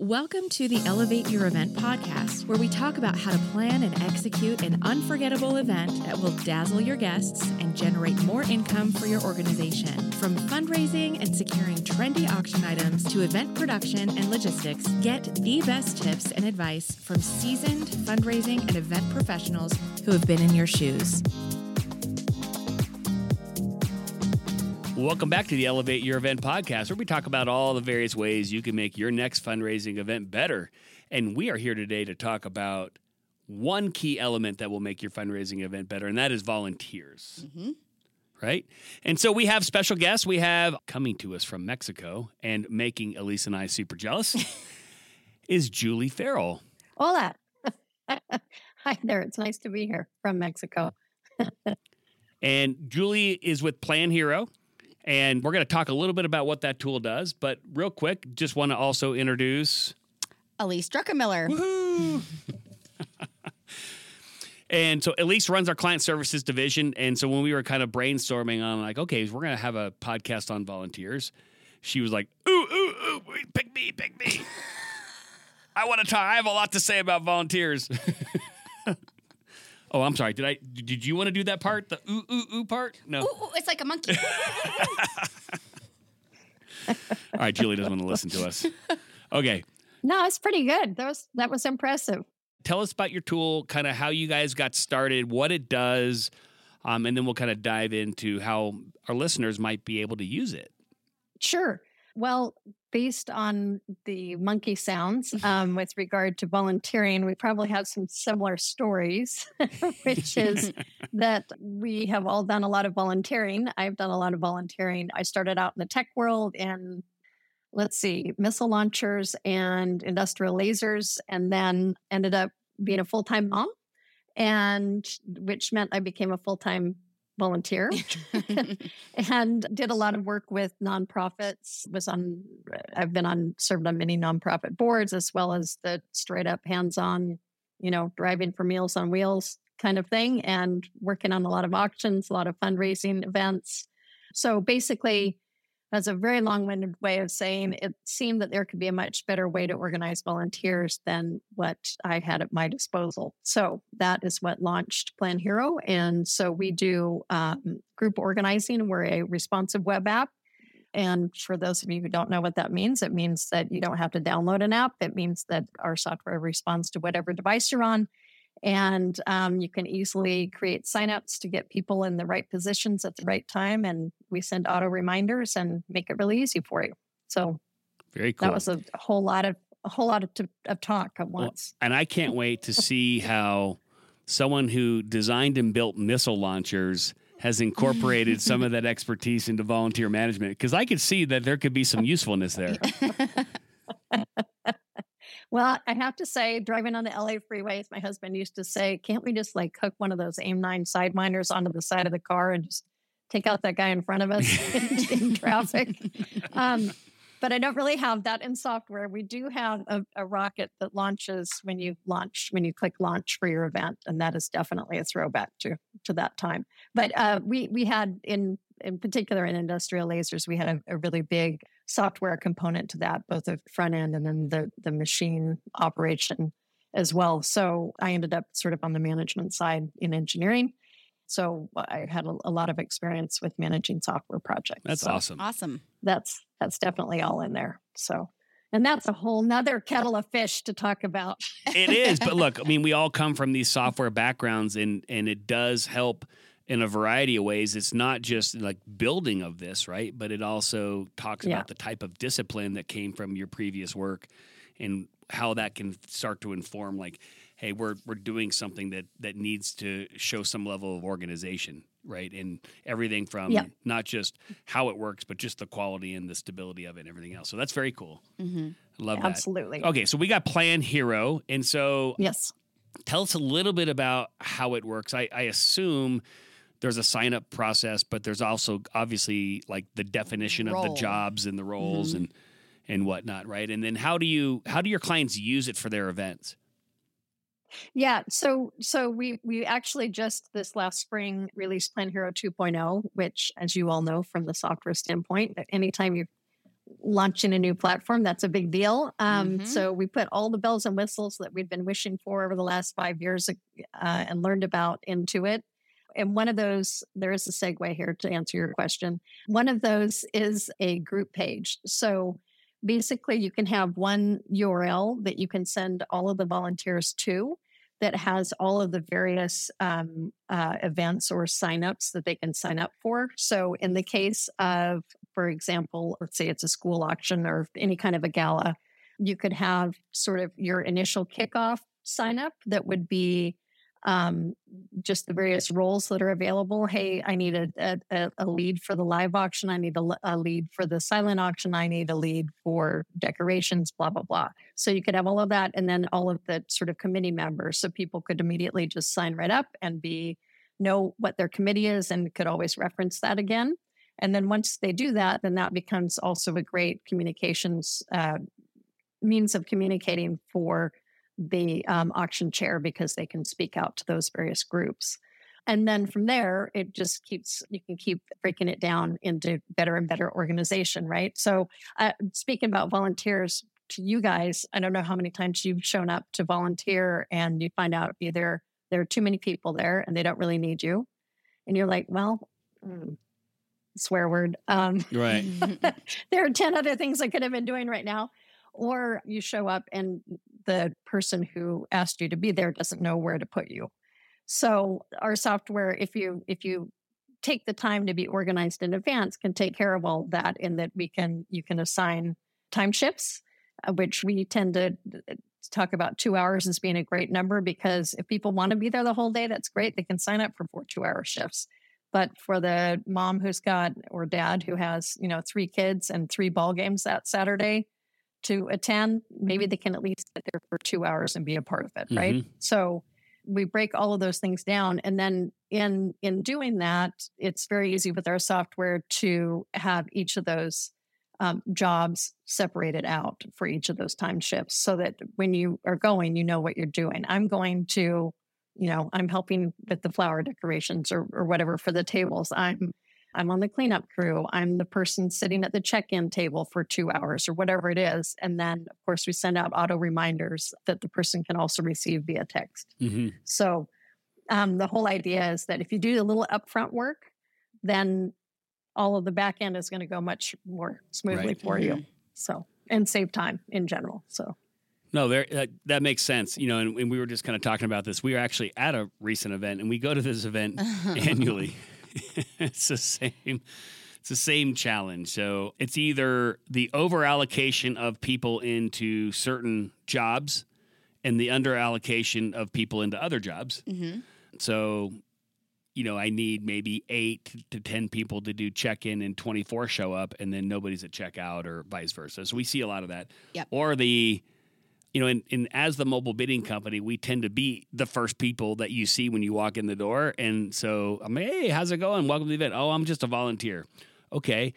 Welcome to the Elevate Your Event podcast, where we talk about how to plan and execute an unforgettable event that will dazzle your guests and generate more income for your organization. From fundraising and securing trendy auction items to event production and logistics, get the best tips and advice from seasoned fundraising and event professionals who have been in your shoes. Welcome back to the Elevate Your Event podcast, where we talk about all the various ways you can make your next fundraising event better. And we are here today to talk about one key element that will make your fundraising event better, and that is volunteers. Mm-hmm. Right? And so we have special guests. We have coming to us from Mexico and making Elise and I super jealous is Julie Farrell. Hola. Hi there. It's nice to be here from Mexico. and Julie is with Plan Hero. And we're going to talk a little bit about what that tool does. But real quick, just want to also introduce Elise Druckenmiller. Woohoo! and so Elise runs our client services division. And so when we were kind of brainstorming on like, okay, we're going to have a podcast on volunteers, she was like, ooh, ooh, ooh, pick me, pick me. I want to talk. I have a lot to say about volunteers. Oh, I'm sorry. Did I? Did you want to do that part? The ooh ooh ooh part? No. Ooh, ooh, it's like a monkey. All right, Julie doesn't want to listen to us. Okay. No, it's pretty good. That was that was impressive. Tell us about your tool, kind of how you guys got started, what it does, um, and then we'll kind of dive into how our listeners might be able to use it. Sure. Well, based on the monkey sounds um, with regard to volunteering, we probably have some similar stories, which is that we have all done a lot of volunteering. I've done a lot of volunteering. I started out in the tech world and let's see, missile launchers and industrial lasers, and then ended up being a full time mom, and which meant I became a full time volunteer and did a lot of work with nonprofits was on i've been on served on many nonprofit boards as well as the straight up hands-on you know driving for meals on wheels kind of thing and working on a lot of auctions a lot of fundraising events. So basically that's a very long winded way of saying it seemed that there could be a much better way to organize volunteers than what I had at my disposal. So that is what launched Plan Hero. And so we do um, group organizing. We're a responsive web app. And for those of you who don't know what that means, it means that you don't have to download an app. It means that our software responds to whatever device you're on and um, you can easily create signups to get people in the right positions at the right time and we send auto reminders and make it really easy for you. So very cool. that was a whole lot of a whole lot of, to, of talk at once. well, and i can't wait to see how someone who designed and built missile launchers has incorporated some of that expertise into volunteer management because i could see that there could be some usefulness there well, I have to say, driving on the LA freeways, my husband used to say, "Can't we just like hook one of those AIM nine sidewinders onto the side of the car and just take out that guy in front of us in, in traffic?" Um, but I don't really have that in software. We do have a, a, rocket that launches when you launch when you click launch for your event, and that is definitely a throwback to to that time. But uh, we we had in in particular in industrial lasers, we had a, a really big software component to that, both the front end and then the the machine operation as well. So I ended up sort of on the management side in engineering. So I had a, a lot of experience with managing software projects. That's so awesome. Awesome. That's that's definitely all in there. So and that's a whole nother kettle of fish to talk about. it is, but look, I mean, we all come from these software backgrounds, and and it does help in a variety of ways. It's not just like building of this, right? But it also talks yeah. about the type of discipline that came from your previous work and how that can start to inform like, hey, we're we're doing something that that needs to show some level of organization, right? And everything from yeah. not just how it works, but just the quality and the stability of it and everything else. So that's very cool. Mm-hmm. Love yeah, that. Absolutely. Okay, so we got Plan Hero, and so yes, tell us a little bit about how it works. I, I assume there's a sign up process, but there's also obviously like the definition Role. of the jobs and the roles mm-hmm. and and whatnot, right? And then how do you how do your clients use it for their events? Yeah, so so we we actually just this last spring released Plan Hero 2.0, which, as you all know from the software standpoint, anytime you launching a new platform. That's a big deal. Um, Mhm. So we put all the bells and whistles that we've been wishing for over the last five years uh, and learned about into it. And one of those, there is a segue here to answer your question. One of those is a group page. So basically, you can have one URL that you can send all of the volunteers to that has all of the various um, uh, events or signups that they can sign up for. So, in the case of, for example, let's say it's a school auction or any kind of a gala, you could have sort of your initial kickoff sign up that would be um, just the various roles that are available. Hey, I need a, a, a lead for the live auction. I need a, a lead for the silent auction. I need a lead for decorations, blah, blah, blah. So you could have all of that and then all of the sort of committee members. So people could immediately just sign right up and be know what their committee is and could always reference that again. And then once they do that, then that becomes also a great communications uh, means of communicating for the um, auction chair because they can speak out to those various groups. And then from there, it just keeps, you can keep breaking it down into better and better organization, right? So, uh, speaking about volunteers to you guys, I don't know how many times you've shown up to volunteer and you find out either there are too many people there and they don't really need you. And you're like, well, mm, swear word. Um, Right. there are 10 other things I could have been doing right now. Or you show up and the person who asked you to be there doesn't know where to put you. So our software, if you if you take the time to be organized in advance, can take care of all that in that we can you can assign time shifts, uh, which we tend to talk about two hours as being a great number because if people want to be there the whole day, that's great. They can sign up for four two hour shifts. But for the mom who's got or dad who has, you know, three kids and three ball games that Saturday to attend, maybe they can at least sit there for two hours and be a part of it, right? Mhm. So we break all of those things down. And then in in doing that, it's very easy with our software to have each of those um, jobs separated out for each of those time shifts so that when you are going, you know what you're doing. I'm going to, you know, I'm helping with the flower decorations or, or whatever for the tables. I'm I'm on the cleanup crew. I'm the person sitting at the check-in table for two hours or whatever it is. And then of course we send out auto reminders that the person can also receive via text. hmm So um, the whole idea is that if you do a little upfront work, then all of the back end is going to go much more smoothly Right. for you. So and save time in general. So No, there that, that makes sense. You know, and, and we were just kind of talking about this. We were actually at a recent event, and we go to this event annually. it's the same. It's the same challenge. So it's either the over allocation of people into certain jobs, and the under allocation of people into other jobs. Mhm. So, you know, I need maybe eight to 10 people to do check in and 24 show up, and then nobody's at checkout or vice versa. So we see a lot of that. Yep. Or the, you know, and, and as the mobile bidding company, we tend to be the first people that you see when you walk in the door. And so I'm like, hey, how's it going? Welcome to the event. Oh, I'm just a volunteer. Okay.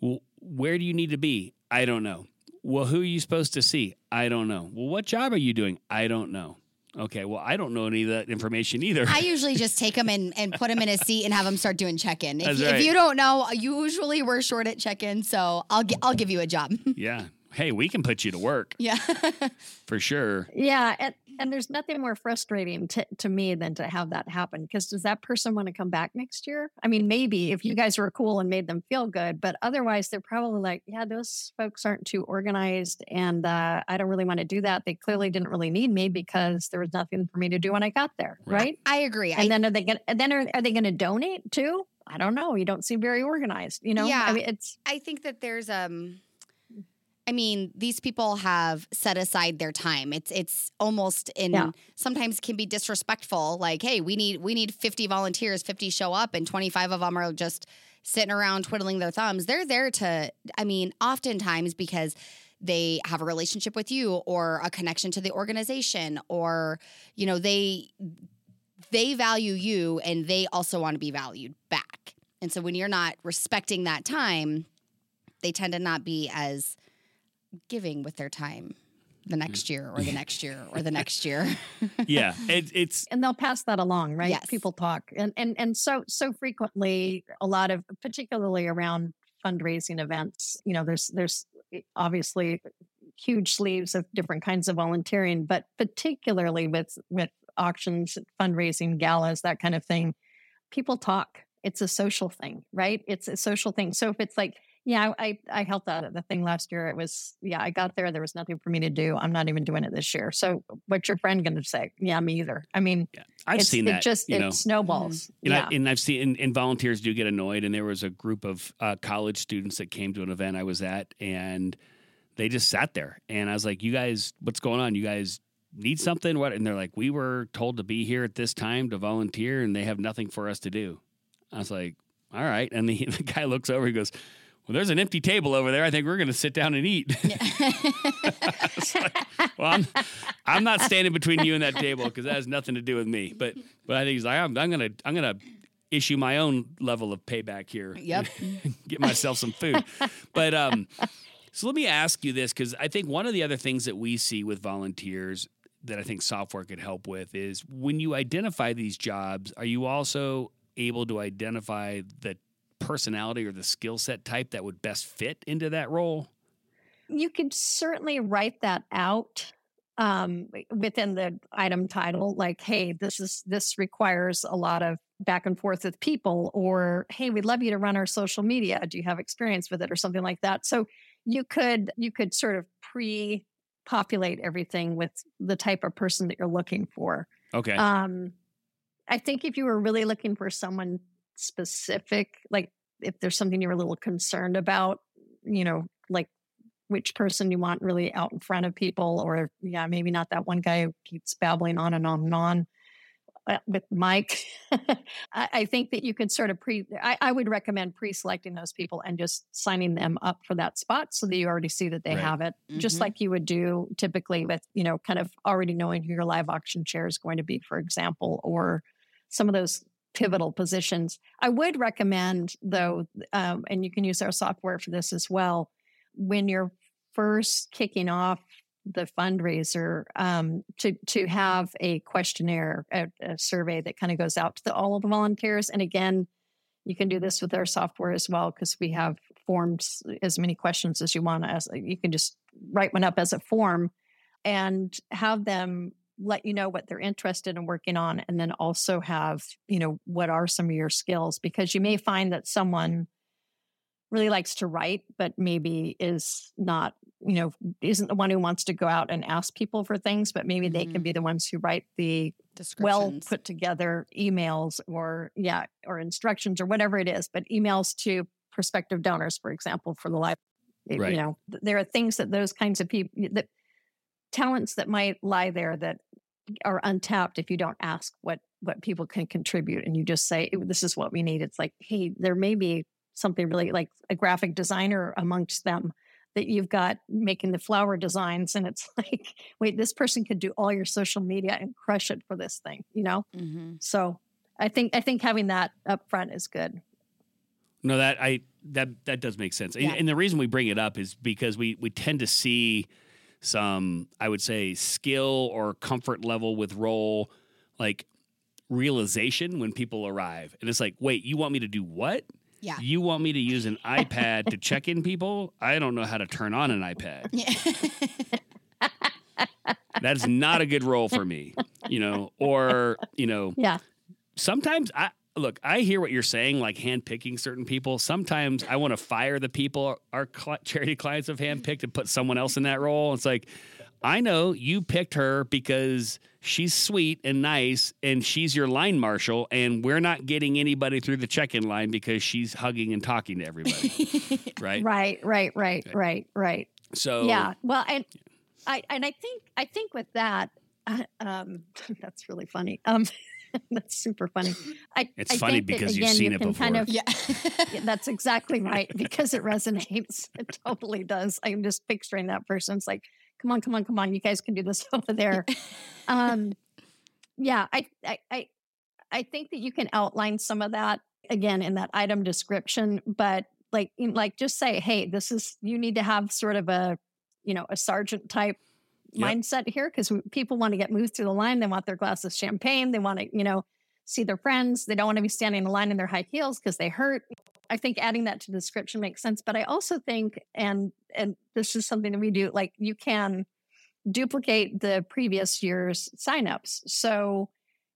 Well, where do you need to be? I don't know. Well, who are you supposed to see? I don't know. Well, what job are you doing? I don't know. Okay. Well, I don't know any of that information either. I usually just take them and, and put them in a seat and have them start doing check in. If, you- right. if you don't know, usually we're short at check in, so I'll gi- I'll give you a job. yeah. Hey, we can put you to work yeah. for sure. yeah, and, and there's nothing more frustrating to, to me than to have that happen. Because does that person want to come back next year? I mean, maybe if you guys were cool and made them feel good, but otherwise they're probably like, yeah, those folks aren't too organized, and uh, I don't really want to do that. They clearly didn't really need me because there was nothing for me to do when I got there, Right. right? I agree. I, And then are they going to, then are, are they going to donate too? I don't know. You don't seem very organized. You know. Yeah. I mean, it's I think that there's um I mean, these people have set aside their time. It's it's almost in Yeah. sometimes can be disrespectful. Like, hey, we need we need 50 volunteers, 50 show up, and 25 of them are just sitting around twiddling their thumbs. They're there to, I mean, oftentimes because they have a relationship with you or a connection to the organization, or you know, they they value you and they also want to be valued back. And so when you're not respecting that time, they tend to not be as giving with their time the next year or the next year or the next year. Yeah. It, it's, and they'll pass that along, right? Yes. People talk, and and and so so frequently, a lot of particularly around fundraising events. You know, there's there's obviously huge sleeves of different kinds of volunteering, but particularly with with auctions, fundraising, galas, that kind of thing, people talk. It's a social thing, right? It's a social thing. So if it's like, yeah, I I helped out at the thing last year. It was yeah, I got there. There was nothing for me to do. I'm not even doing it this year. So what's your friend going to say? Yeah, me either. I mean, yeah, I've seen it that. Just you it know. snowballs. Mm-hmm. And, yeah. I, and I've seen and, and, volunteers do get annoyed. And there was a group of uh, college students that came to an event I was at, and they just sat there. And I was like, "You guys, what's going on? You guys need something? What?" And they're like, "We were told to be here at this time to volunteer, and they have nothing for us to do." I was like, "All right." And the, the guy looks over. He goes well, there's an empty table over there. I think we're going to sit down and eat. like, well, I'm, I'm not standing between you and that table because that has nothing to do with me. But but I think he's like, I'm, I'm gonna I'm gonna issue my own level of payback here. Yep. Get myself some food. But um, so let me ask you this because I think one of the other things that we see with volunteers that I think software could help with is when you identify these jobs, are you also able to identify the personality or the skill set type that would best fit into that role? You could certainly write that out um, within the item title, like, "Hey, this is this requires a lot of back and forth with people," or "Hey, we'd love you to run our social media. Do you have experience with it?" or something like that. So you could you could sort of pre populate everything with the type of person that you're looking for. Okay. Um, I think if you were really looking for someone specific, like if there's something you're a little concerned about, you know, like which person you want really out in front of people, or yeah, maybe not that one guy who keeps babbling on and on and on. Uh, with Mike, I, I, think that you could sort of pre. I, I would recommend pre-selecting those people and just signing them up for that spot so that you already see that they right. have it, Mm-hmm. just like you would do typically with you know, kind of already knowing who your live auction chair is going to be, for example, or some of those pivotal positions. I would recommend, though, um, and you can use our software for this as well, when you're first kicking off the fundraiser, um, to to have a questionnaire, a, a survey that kind of goes out to the, all of the volunteers. And again, you can do this with our software as well because we have forms as many questions as you want. As you can just write one up as a form and have them let you know what they're interested in working on and then also have you know what are some of your skills because you may find that someone really likes to write but maybe is not you know isn't the one who wants to go out and ask people for things but maybe mm-hmm. they can be the ones who write the well put together emails or yeah or instructions or whatever it is but emails to prospective donors for example for the life right. you know there are things that those kinds of people that talents that might lie there that are untapped if you don't ask what what people can contribute and you just say this is what we need it's like hey there may be something really like a graphic designer amongst them that you've got making the flower designs and it's like wait this person could do all your social media and crush it for this thing you know mm-hmm. so i think i think having that up front is good no that i that that does make sense Yeah. and, and the reason we bring it up is because we we tend to see some i would say skill or comfort level with role like realization when people arrive. And it's like wait you want me to do what? Yeah. you want me to use an ipad to check in people? I don't know how to turn on an ipad. Yeah. that's not a good role for me you know? Or you know yeah. sometimes i look i hear what you're saying like handpicking certain people. Sometimes i want to fire the people our cl- charity clients have handpicked and put someone else in that role. It's like i know you picked her because she's sweet and nice and she's your line marshal and we're not getting anybody through the check-in line because she's hugging and talking to everybody right? Right right right right right. So yeah well and i and i think i think with that uh, um that's really funny. Um that's super funny. I It's I funny think that, because you've seen you it can kind before. of yeah. Yeah, that's exactly right because it resonates. It totally does. I'm just picturing that person it's like come on come on come on you guys can do this over there. Um yeah I, I i i think that you can outline some of that again in that item description but like like just say hey this is you need to have sort of a you know a sergeant type Yep. mindset here because people want to get moved through the line they want their glass of champagne they want to you know see their friends they don't want to be standing in line in their high heels because they hurt I think adding that to the description makes sense. But I also think, and and this is something that we do, like you can duplicate the previous year's signups. So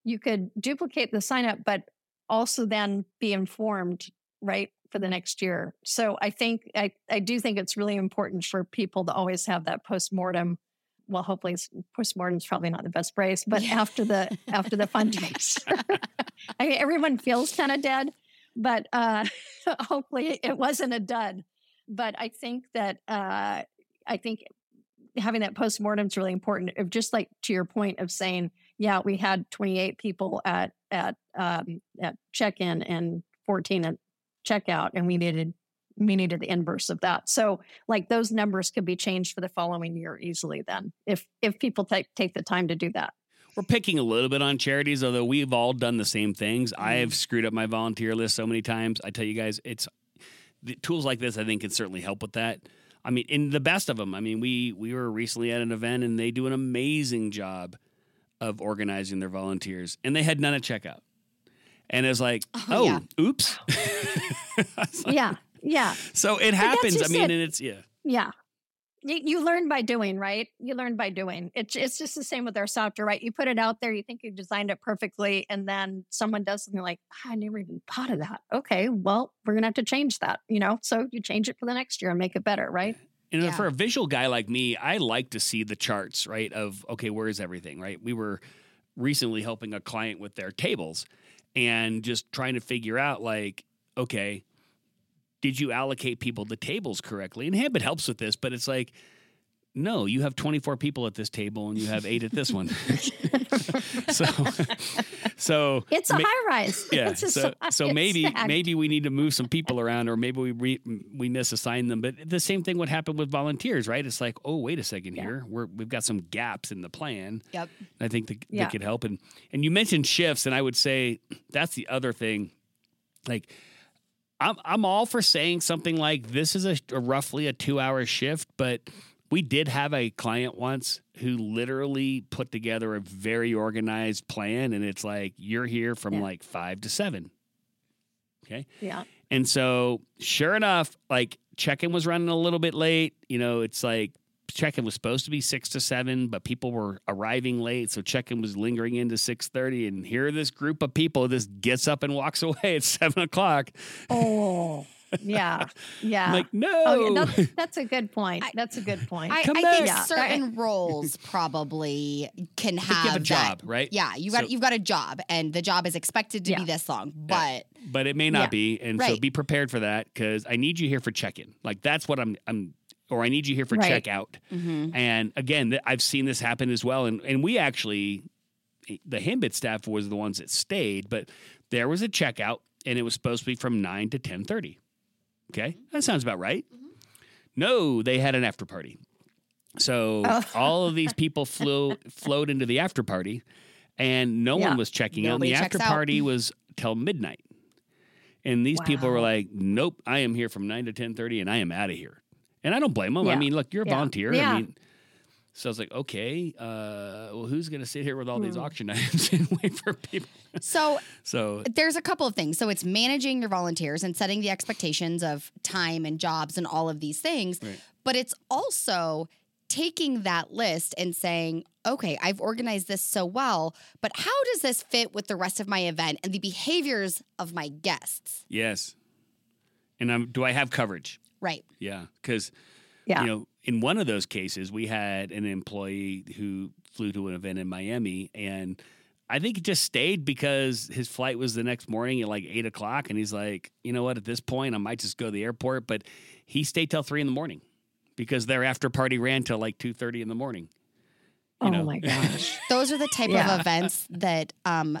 you could duplicate the sign up, but also then be informed, right, for the next year. So I think I, I do think it's really important for people to always have that postmortem. Well, hopefully postmortem is probably not the best phrase, but yeah. after the after the fundraiser. I mean everyone feels kind of dead, but uh hopefully it wasn't a dud. But I think that uh I think having that postmortem is really important. Of just like to your point of saying, yeah, we had 28 people at at um, at check-in and 14 at checkout, and we needed we needed the inverse of that. So like those numbers could be changed for the following year easily. Then if if people take take the time to do that. We're picking a little bit on charities, although we've all done the same things. Mm. I have screwed up my volunteer list so many times. I tell you guys, it's the tools like this. I think can certainly help with that. I mean, in the best of them. I mean, we we were recently at an event and they do an amazing job of organizing their volunteers, and they had none at checkout. And it's like, oh, oh yeah. oops. like, yeah, yeah. So it happens. I mean, it. and it's yeah, yeah. You, you learn by doing, right? You learn by doing. It's it's just the same with our software, right? You put it out there, you think you designed it perfectly, and then someone does something like, oh, I never even thought of that. Okay, well, we're gonna have to change that, you know. So you change it for the next year and make it better, right? You know, yeah. for a visual guy like me, I like to see the charts, right? Of okay, where is everything, right? We were recently helping a client with their tables and just trying to figure out like, okay, did you allocate people the tables correctly? And Handbid helps with this, but it's like, no, you have 24 people at this table and you have eight at this one. so, so it's a ma- high rise. Yeah. so, so maybe, stacked. maybe we need to move some people around or maybe we, re, we misassign them. But the same thing would happen with volunteers, right? It's like, oh, wait a second yeah. here. We're, we've got some gaps in the plan. Yep. I think that, yeah. that could help. And, and you mentioned shifts and I would say that's the other thing. Like, I'm, I'm all for saying something like this is a, a roughly a two hour shift, but we did have a client once who literally put together a very organized plan and it's like you're here from yeah. like 5 to 7 okay? Yeah. And so sure enough like check-in was running a little bit late. You know it's like check-in was supposed to be 6 to 7 but people were arriving late so check-in was lingering into 6.30 and here this group of people just gets up and walks away at 7 o'clock oh yeah, yeah. like no, oh, yeah, that's, that's, a good point. That's a good point. I, I think yeah. certain roles probably can have, have a that. job, right? Yeah, you got so, you've got a job, and the job is expected to yeah. be this long, but but it may not be, and right. so be prepared for that because I need you here for check in. Like that's what I'm I'm or I need you here for right. checkout. Mm-hmm. And again, I've seen this happen as well. And and we actually, the Handbid staff was the ones that stayed, but there was a checkout, and it was supposed to be from nine to ten thirty. Okay, that sounds about right. Mm-hmm. No, they had an after party. So oh. all of these people flew flowed into the after party, and no yeah. one was checking Nobody out. And the after party was till midnight. And these wow. people were like, "Nope, I am here from nine to ten thirty, and I am out of here." And I don't blame them. Yeah. I mean, look, you're a yeah. volunteer. I mean, so I was like, okay, uh, well, who's going to sit here with all these hmm. auction items and wait for people? So, so there's a couple of things. So it's managing your volunteers and setting the expectations of time and jobs and all of these things. Right. But it's also taking that list and saying, okay, I've organized this so well, but how does this fit with the rest of my event and the behaviors of my guests? Yes. And um, do I have coverage? Right. Yeah. Because, yeah. you know, in one of those cases, we had an employee who flew to an event in Miami and I think he just stayed because his flight was the next morning at like eight o'clock. And he's like, you know what, at this point, I might just go to the airport. But he stayed till three in the morning because their after party ran till like 2.30 in the morning. You oh know? my gosh. Those are the type yeah. of events that um,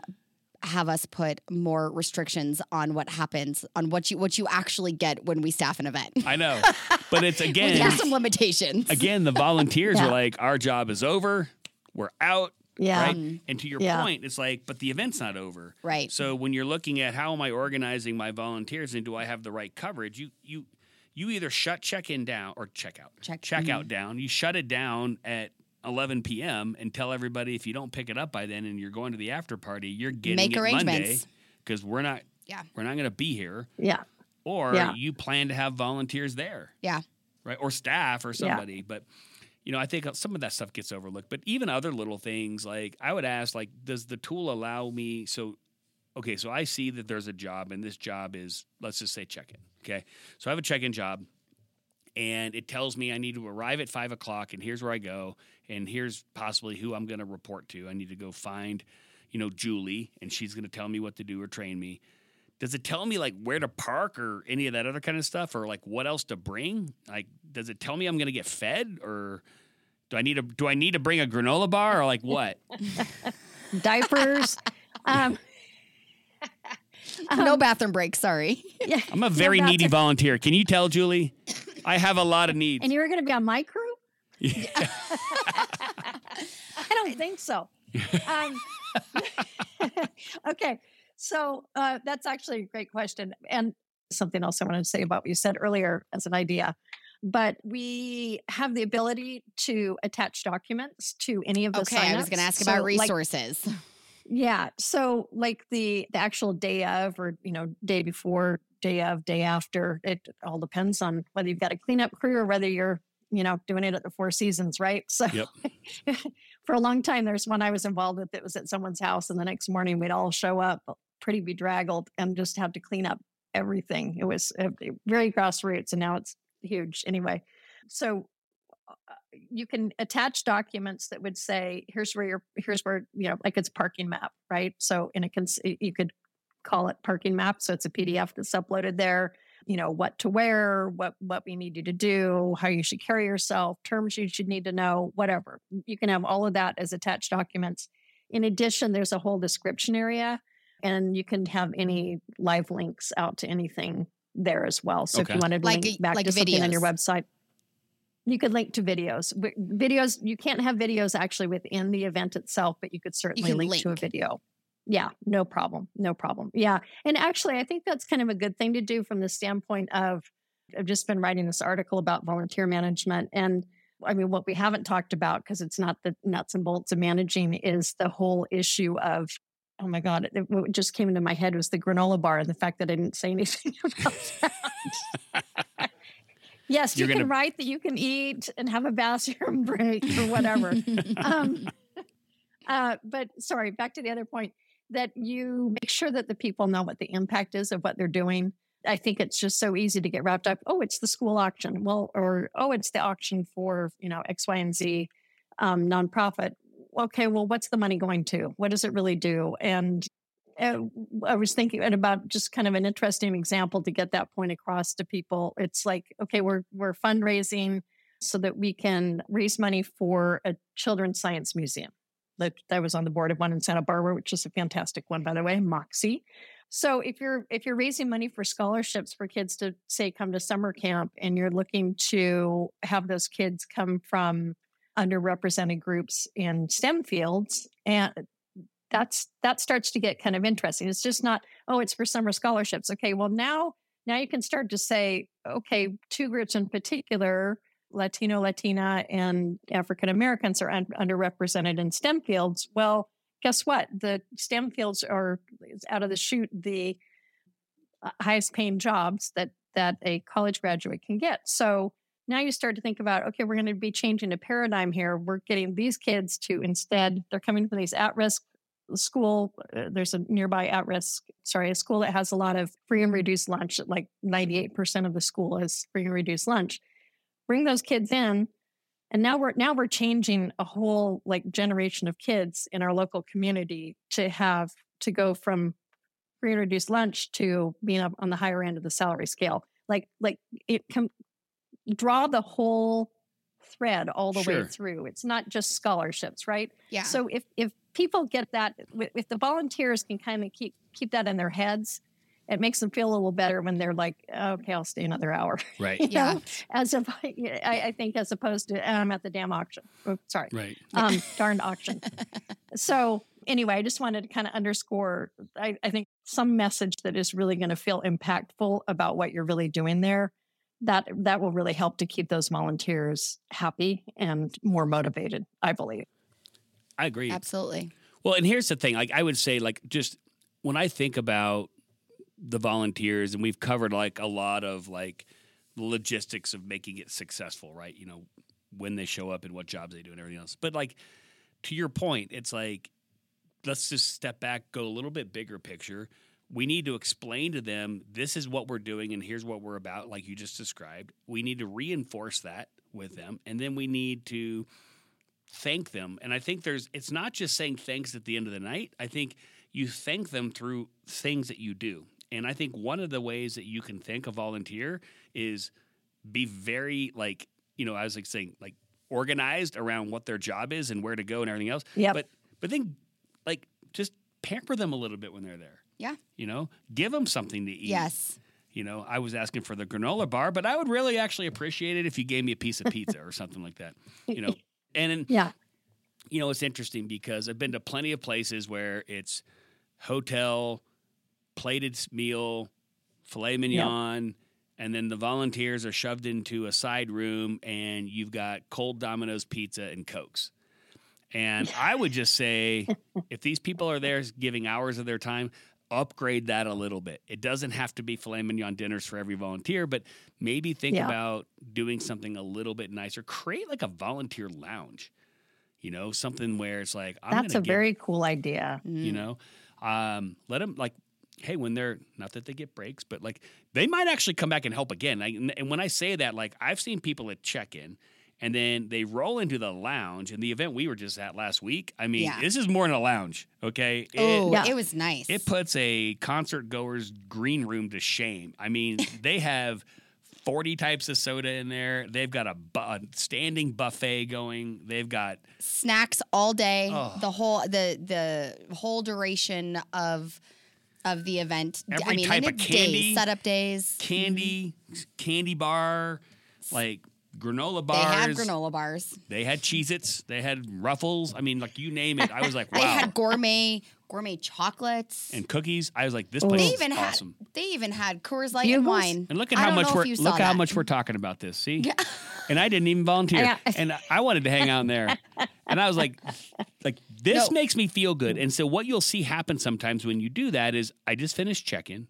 have us put more restrictions on what happens on what you what you actually get when we staff an event. I know, but it's again there's some limitations. Again, the volunteers yeah. are like, our job is over, we're out. Yeah. Right. Mm-hmm. And to your yeah. point, it's like, but the event's not over. Right. So when you're looking at how am I organizing my volunteers and do I have the right coverage, you you you either shut check in down or check out. Check, check mm-hmm. out down. You shut it down at 11 p.m. and tell everybody if you don't pick it up by then and you're going to the after party, you're getting Make it Monday because we're not yeah we're not going to be here. Yeah. or Yeah. you plan to have volunteers there. Yeah. Right. Or staff or somebody. But, you know, I think some of that stuff gets overlooked. But even other little things, like I would ask, like, does the tool allow me? So, okay, so I see that there's a job, and this job is, let's just say check in. Okay. So I have a check in job, and it tells me I need to arrive at five o'clock, and here's where I go, and here's possibly who I'm going to report to. I need to go find, you know, Julie, and she's going to tell me what to do or train me. Does it tell me like where to park or any of that other kind of stuff, or like what else to bring? Like, does it tell me I'm going to get fed, or do I need to do I need to bring a granola bar, or like what? Diapers. um, no bathroom break. Sorry. yeah. I'm a very No, needy volunteer. Can you tell Julie? I have a lot of needs. And you were going to be on my crew? Yeah. I don't think so. Um, okay, so uh, that's actually a great question, and something else I wanted to say about what you said earlier as an idea. But we have the ability to attach documents to any of the. Okay, I was going to signups. ask about So, like, resources. yeah. So like the the actual day of or you know, day before, day of, day after, it all depends on whether you've got a cleanup crew or whether you're, you know, doing it at the Four Seasons, right? So Yep. for a long time there's one I was involved with that was at someone's house and the next morning we'd all show up pretty bedraggled and just have to clean up everything. It was uh, very grassroots and now it's huge anyway. So uh, you can attach documents that would say here's where you're here's where you know like it's parking map right so in a you could call it parking map so it's a pdf that's uploaded there you know what to wear what what we need you to do how you should carry yourself terms you should need to know whatever. You can have all of that as attached documents. In addition there's a whole description area and you can have any live links out to anything there as well. So if you wanted to Like- link back like to something on your website you could link to videos. Videos, you can't have videos actually within the event itself, but you could certainly can link, to a video. Yeah, no problem. No problem. Yeah. And actually, I think that's kind of a good thing to do from the standpoint of I've just been writing this article about volunteer management. And I mean, what we haven't talked about, because it's not the nuts and bolts of managing, is the whole issue of, oh my God, it, what just came into my head was the granola bar and the fact that I didn't say anything about that. Yes, You're you can gonna- write that you can eat and have a bathroom break or whatever. um, uh, but sorry, back to the other point that you make sure that the people know what the impact is of what they're doing. I think it's just so easy to get wrapped up. Oh, it's the school auction. Well, or oh, it's the auction for you know X, Y, and Z um, nonprofit. Okay, well, what's the money going to? What does it really do? And uh, I was thinking about just kind of an interesting example to get that point across to people. It's like, okay, we're we're fundraising so that we can raise money for a children's science museum. That I was on the board of one in Santa Barbara, which is a fantastic one, by the way, MOXI. So if you're if you're raising money for scholarships for kids to say come to summer camp and you're looking to have those kids come from underrepresented groups in STEM fields and that's that starts to get kind of interesting. It's just not, oh, it's for summer scholarships. Okay, well now now you can start to say, okay, two groups in particular, Latino, Latina, and African Americans are un- underrepresented in STEM fields. Well, guess what? The STEM fields are out of the chute the uh, highest paying jobs that that a college graduate can get. So now you start to think about, okay, we're going to be changing a paradigm here. We're getting these kids to instead, they're coming from these at risk school. Uh, there's a nearby at risk, sorry, a school that has a lot of free and reduced lunch. Like 98% of the school is free and reduced lunch. Bring those kids in. And now we're now we're changing a whole like generation of kids in our local community to have to go from free and reduced lunch to being up on the higher end of the salary scale. Like like it can draw the whole thread all the Sure. way through. It's not just scholarships, right? yeah. So if if people get that, if if the volunteers can kind of keep keep that in their heads, it makes them feel a little better when they're like, okay, I'll stay another hour. Right. You Yeah. know? As if I, I think as opposed to I'm at the damn auction. Oh, sorry, Right. um, darn auction. so anyway, I just wanted to kind of underscore. I, I think some message that is really going to feel impactful about what you're really doing there. That that will really help to keep those volunteers happy and more motivated. I believe. I agree. Absolutely. Well, and here's the thing. Like I would say, like just when I think about the volunteers, and we've covered like a lot of like logistics of making it successful, right? You know, when they show up and what jobs they do and everything else. But like to your point, it's like let's just step back, go a little bit bigger picture. We need to explain to them this is what we're doing and here's what we're about, like you just described. We need to reinforce that with them, and then we need to thank them. And I think there's it's not just saying thanks at the end of the night. I think you thank them through things that you do. And I think one of the ways that you can thank a volunteer is be very like, you know, I was like saying like organized around what their job is and where to go and everything else. Yeah. But but then like just pamper them a little bit when they're there. Yeah. You know, give them something to eat. Yes. You know, I was asking for the granola bar, but I would really actually appreciate it if you gave me a piece of pizza or something like that. You know, and then, Yeah. you know, it's interesting because I've been to plenty of places where it's hotel, plated meal, filet mignon, and then the volunteers are shoved into a side room and you've got cold Domino's pizza and Cokes. And I would just say if these people are there giving hours of their time, upgrade that a little bit. It doesn't have to be filet mignon dinners for every volunteer, but maybe think Yeah. about doing something a little bit nicer. Create like a volunteer lounge, you know, something where it's like, I'm That's a gonna very cool idea. you know um, let them like hey when they're not that they get breaks but like they might actually come back and help again like, and and when i say that like i've seen people at check-in and then they roll into the lounge and the event we were just at last week i mean Yeah. this is more than a lounge okay it, Oh, Yeah. it was nice. it puts a concert goer's green room to shame i mean they have 40 types of soda in there they've got a, bu- a standing buffet going they've got snacks all day Oh. the whole the the whole duration of of the event I Every mean type and of it's candy. days setup days candy mm-hmm. candy bar like granola bars. they had granola bars They had Cheez Its, they had Ruffles. I mean, like you name it. I was like, wow. they had gourmet gourmet chocolates and cookies. I was like, this place they is even awesome. had they even had Coors Light and wine and look at how much we're you saw look how that. much we're talking about this. See, and I didn't even volunteer, Yeah. and I wanted to hang out in there, and I was like, like this No. makes me feel good. And so what you'll see happen sometimes when you do that is, I just finished check-in,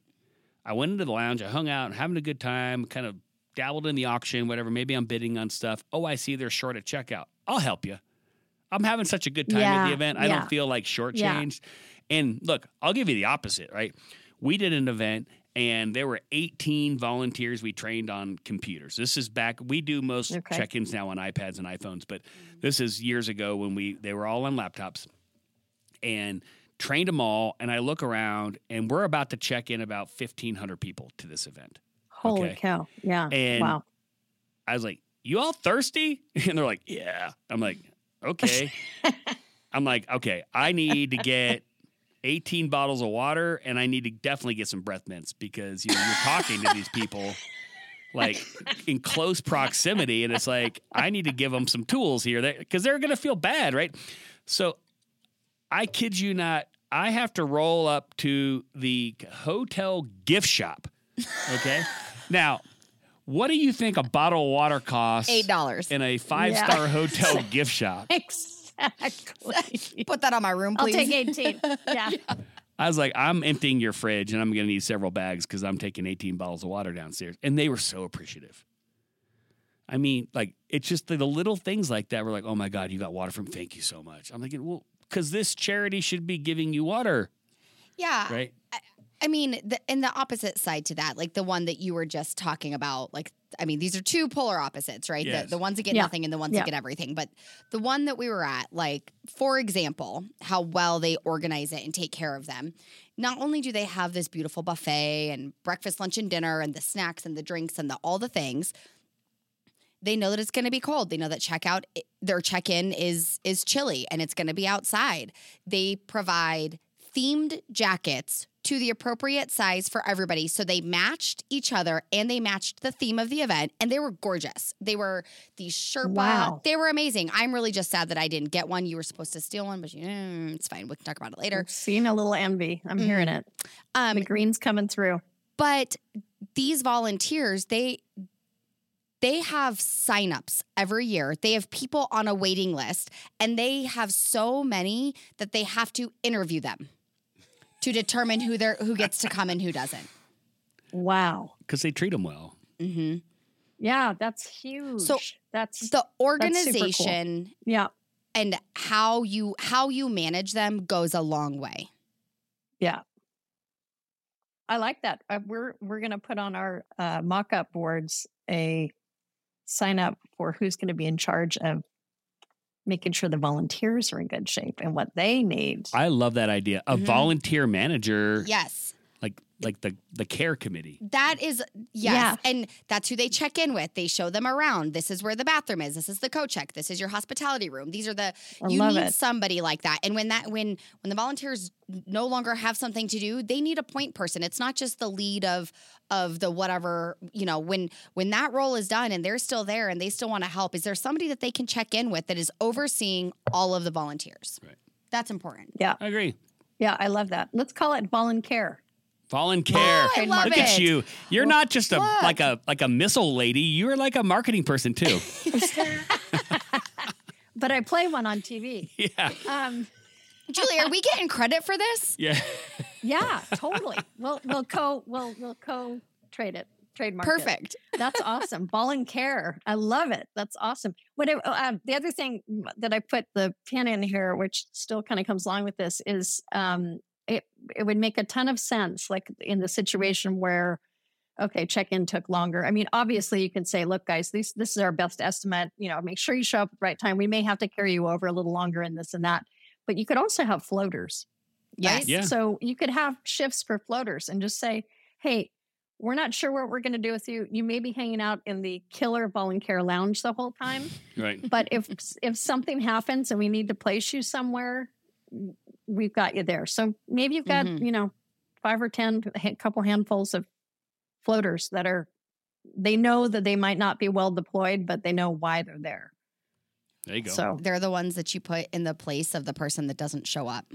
I went into the lounge, I hung out, having a good time, kind of dabbled in the auction, whatever. Maybe I'm bidding on stuff. Oh, I see they're short at checkout. I'll help you. I'm having such a good time at the event. I yeah. don't feel like shortchanged. Yeah. And look, I'll give you the opposite, right? We did an event and there were 18 volunteers we trained on computers. This is back we do most Okay. check-ins now on iPads and iPhones, but mm-hmm. this is years ago when we they were all on laptops and trained them all and I look around and we're about to check in about 1500 people to this event. Holy Okay. cow. Yeah. And wow. I was like, "You all thirsty?" And they're like, "Yeah." I'm like, "Okay." I'm like, "Okay, I need to get 18 bottles of water and I need to definitely get some breath mints because you know, you're talking to these people like in close proximity and it's like I need to give them some tools here because they're going to feel bad, right? So I kid you not, I have to roll up to the hotel gift shop. Okay? now, what do you think a bottle of water costs eight dollars in a five-star hotel gift shop? Exactly. Put that on my room please. I'll take 18. Yeah. I was like, I'm emptying your fridge and I'm going to need several bags because I'm taking 18 bottles of water downstairs. And they were so appreciative. I mean, like, it's just the, the little things like that. We're like, oh my God, you got water from, thank you so much. I'm thinking, well, because this charity should be giving you water, yeah right? I mean, the, and the opposite side to that, like the one that you were just talking about, like, I mean, these are two polar opposites, right? Yes. The, the ones that get Yeah. nothing and the ones Yeah. that get everything. But the one that we were at, like, for example, how well they organize it and take care of them. Not only do they have this beautiful buffet and breakfast, lunch, and dinner, and the snacks and the drinks and the, all the things, they know that it's going to be cold. They know that checkout, their check in is is chilly and it's going to be outside. They provide themed jackets to the appropriate size for everybody. So they matched each other and they matched the theme of the event and they were gorgeous. They were these Sherpa. Wow. They were amazing. I'm really just sad that I didn't get one. You were supposed to steal one, but you, mm, it's fine. We can talk about it later. I'm seeing a little envy. I'm hearing it. Um, The green's coming through. but these volunteers, they they have signups every year. They have people on a waiting list and they have so many that they have to interview them to determine who they're who gets to come and who doesn't. Wow. because they treat them well. Mm-hmm. Yeah, that's huge. So that's The super cool. organization yeah, and how you how you manage them goes a long way. yeah. I like that. Uh, we're we're gonna put on our uh, mock-up boards a sign up for who's going to be in charge of making sure the volunteers are in good shape and what they need. I love that idea. A Mhm. volunteer manager, Yes. Like like the the care committee. That is yes, Yeah. and that's who they check in with. They show them around. This is where the bathroom is. This is the coat check. This is your hospitality room. These are the I you need it. somebody like that. And when that when when the volunteers no longer have something to do, they need a point person. It's not just the lead of of the whatever you know. When when that role is done and they're still there and they still want to help, is there somebody that they can check in with that is overseeing all of the volunteers? Right. That's important. Yeah, I agree. yeah, I love that. Let's call it volunteer. Volunteer. Oh, I love Look it. at you. You're not just a Look. like a like a missile lady. You're like a marketing person too. But I play one on TV. yeah. Um, Julie, are we getting credit for this? Yeah. yeah, totally. We'll we'll co we'll we'll co trade it trademark. it. Perfect. That's awesome. Ball and care. I love it. That's awesome. What it- uh, the other thing that I put the pin in here, which still kind of comes along with this, is um, it it would make a ton of sense, like in the situation where, okay, check in took longer. I mean, obviously, you can say, look, guys, this this is our best estimate. You know, make sure you show up at the right time. We may have to carry you over a little longer in this and that, but you could also have floaters. Yes. Right? Yeah. So you could have shifts for floaters and just say, hey, we're not sure what we're going to do with you. You may be hanging out in the killer volunteer lounge the whole time, Right. but if if something happens and we need to place you somewhere, we've got you there. So maybe you've got Mhm. you know five or ten, a couple handfuls of floaters that are. They know that they might not be well deployed, but they know why they're there. There you go. So They're the ones that you put in the place of the person that doesn't show up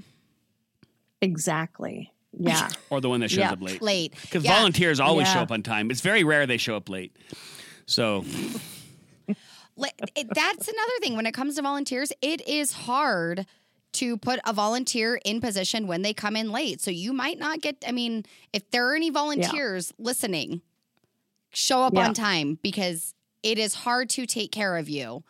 exactly, yeah, or the one that shows Yeah. up late. late. Because Yeah. volunteers always show up on time. It's very rare they show up late. So it- that's another thing when it comes to volunteers. It is hard to put a volunteer in position when they come in late. So you might not get. I mean, if there are any volunteers listening, show up Yeah. on time because it is hard to take care of you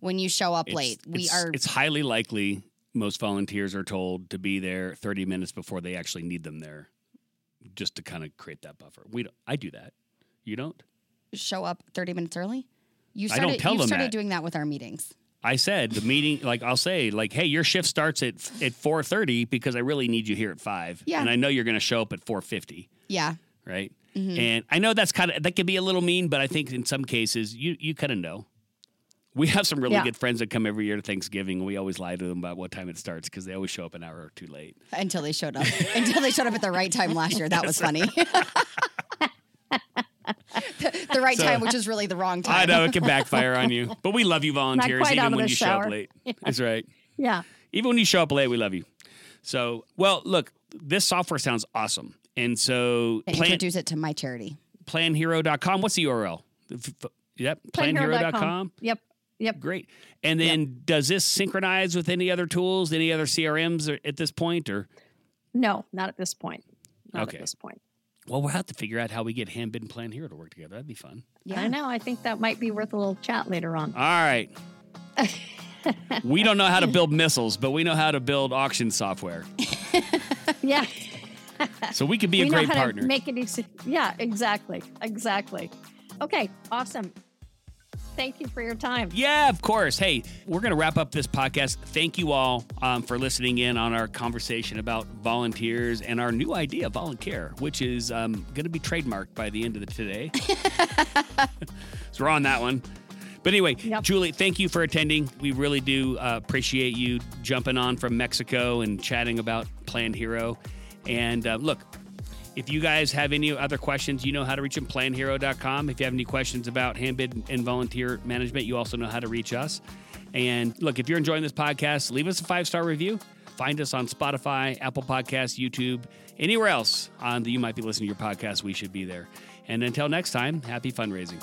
when you show up it's, late. We it's- are. It's highly likely most volunteers are told to be there 30 minutes before they actually need them there, just to kind of create that buffer. We don't. I do that. You don't. show up 30 minutes early? You I started, don't tell you them started that. doing that with our meetings. I said the meeting, like I'll say, like, hey, your shift starts at at four thirty because I really need you here at five, Yeah. and I know you're going to show up at four fifty, Yeah. right? Mhm. And I know that's kind of that can be a little mean, but I think in some cases you you kind of know. We have some really Yeah. good friends that come every year to Thanksgiving, and we always lie to them about what time it starts because they always show up an hour or two late. Until they showed up. Until they showed up at the right time last year. That was funny. the, the right So- time, which is really the wrong time. I know it can backfire on you, but we love you volunteers even when you show up shower. late. That's right. yeah. Even when you show up late, we love you. So, well, look, this software sounds awesome. And so And plan, introduce it to my charity. planhero.com. What's the URL? Yep, planhero.com. Yep. Yep. Great. And then does this synchronize with any other tools, any other CRMs at this point or No, not at this point. Not Okay. at this point. Well, we'll have to figure out how we get Handbid and Plan Hero to work together. That'd be fun. Yeah, I know. I think that might be worth a little chat later on. All right. we don't know how to build missiles, but we know how to build auction software. yeah. So we could be we a great partner. to make it easy. Yeah, exactly. Exactly. Okay, awesome. Thank you for your time. Yeah, of course. Hey, we're going to wrap up this podcast. Thank you all um, for listening in on our conversation about volunteers and our new idea, volunteer, which is um, going to be trademarked by the end of the today. so we're on that one. But anyway, Yep. Julie, thank you for attending. We really do uh, appreciate you jumping on from Mexico and chatting about PlanHero. And uh, look, if you guys have any other questions, you know how to reach them, planhero.com. If you have any questions about Handbid and volunteer management, you also know how to reach us. And look, if you're enjoying this podcast, leave us a five star review. Find us on Spotify, Apple Podcasts, YouTube, anywhere else on the you might be listening to your podcast. We should be there. And until next time, happy fundraising.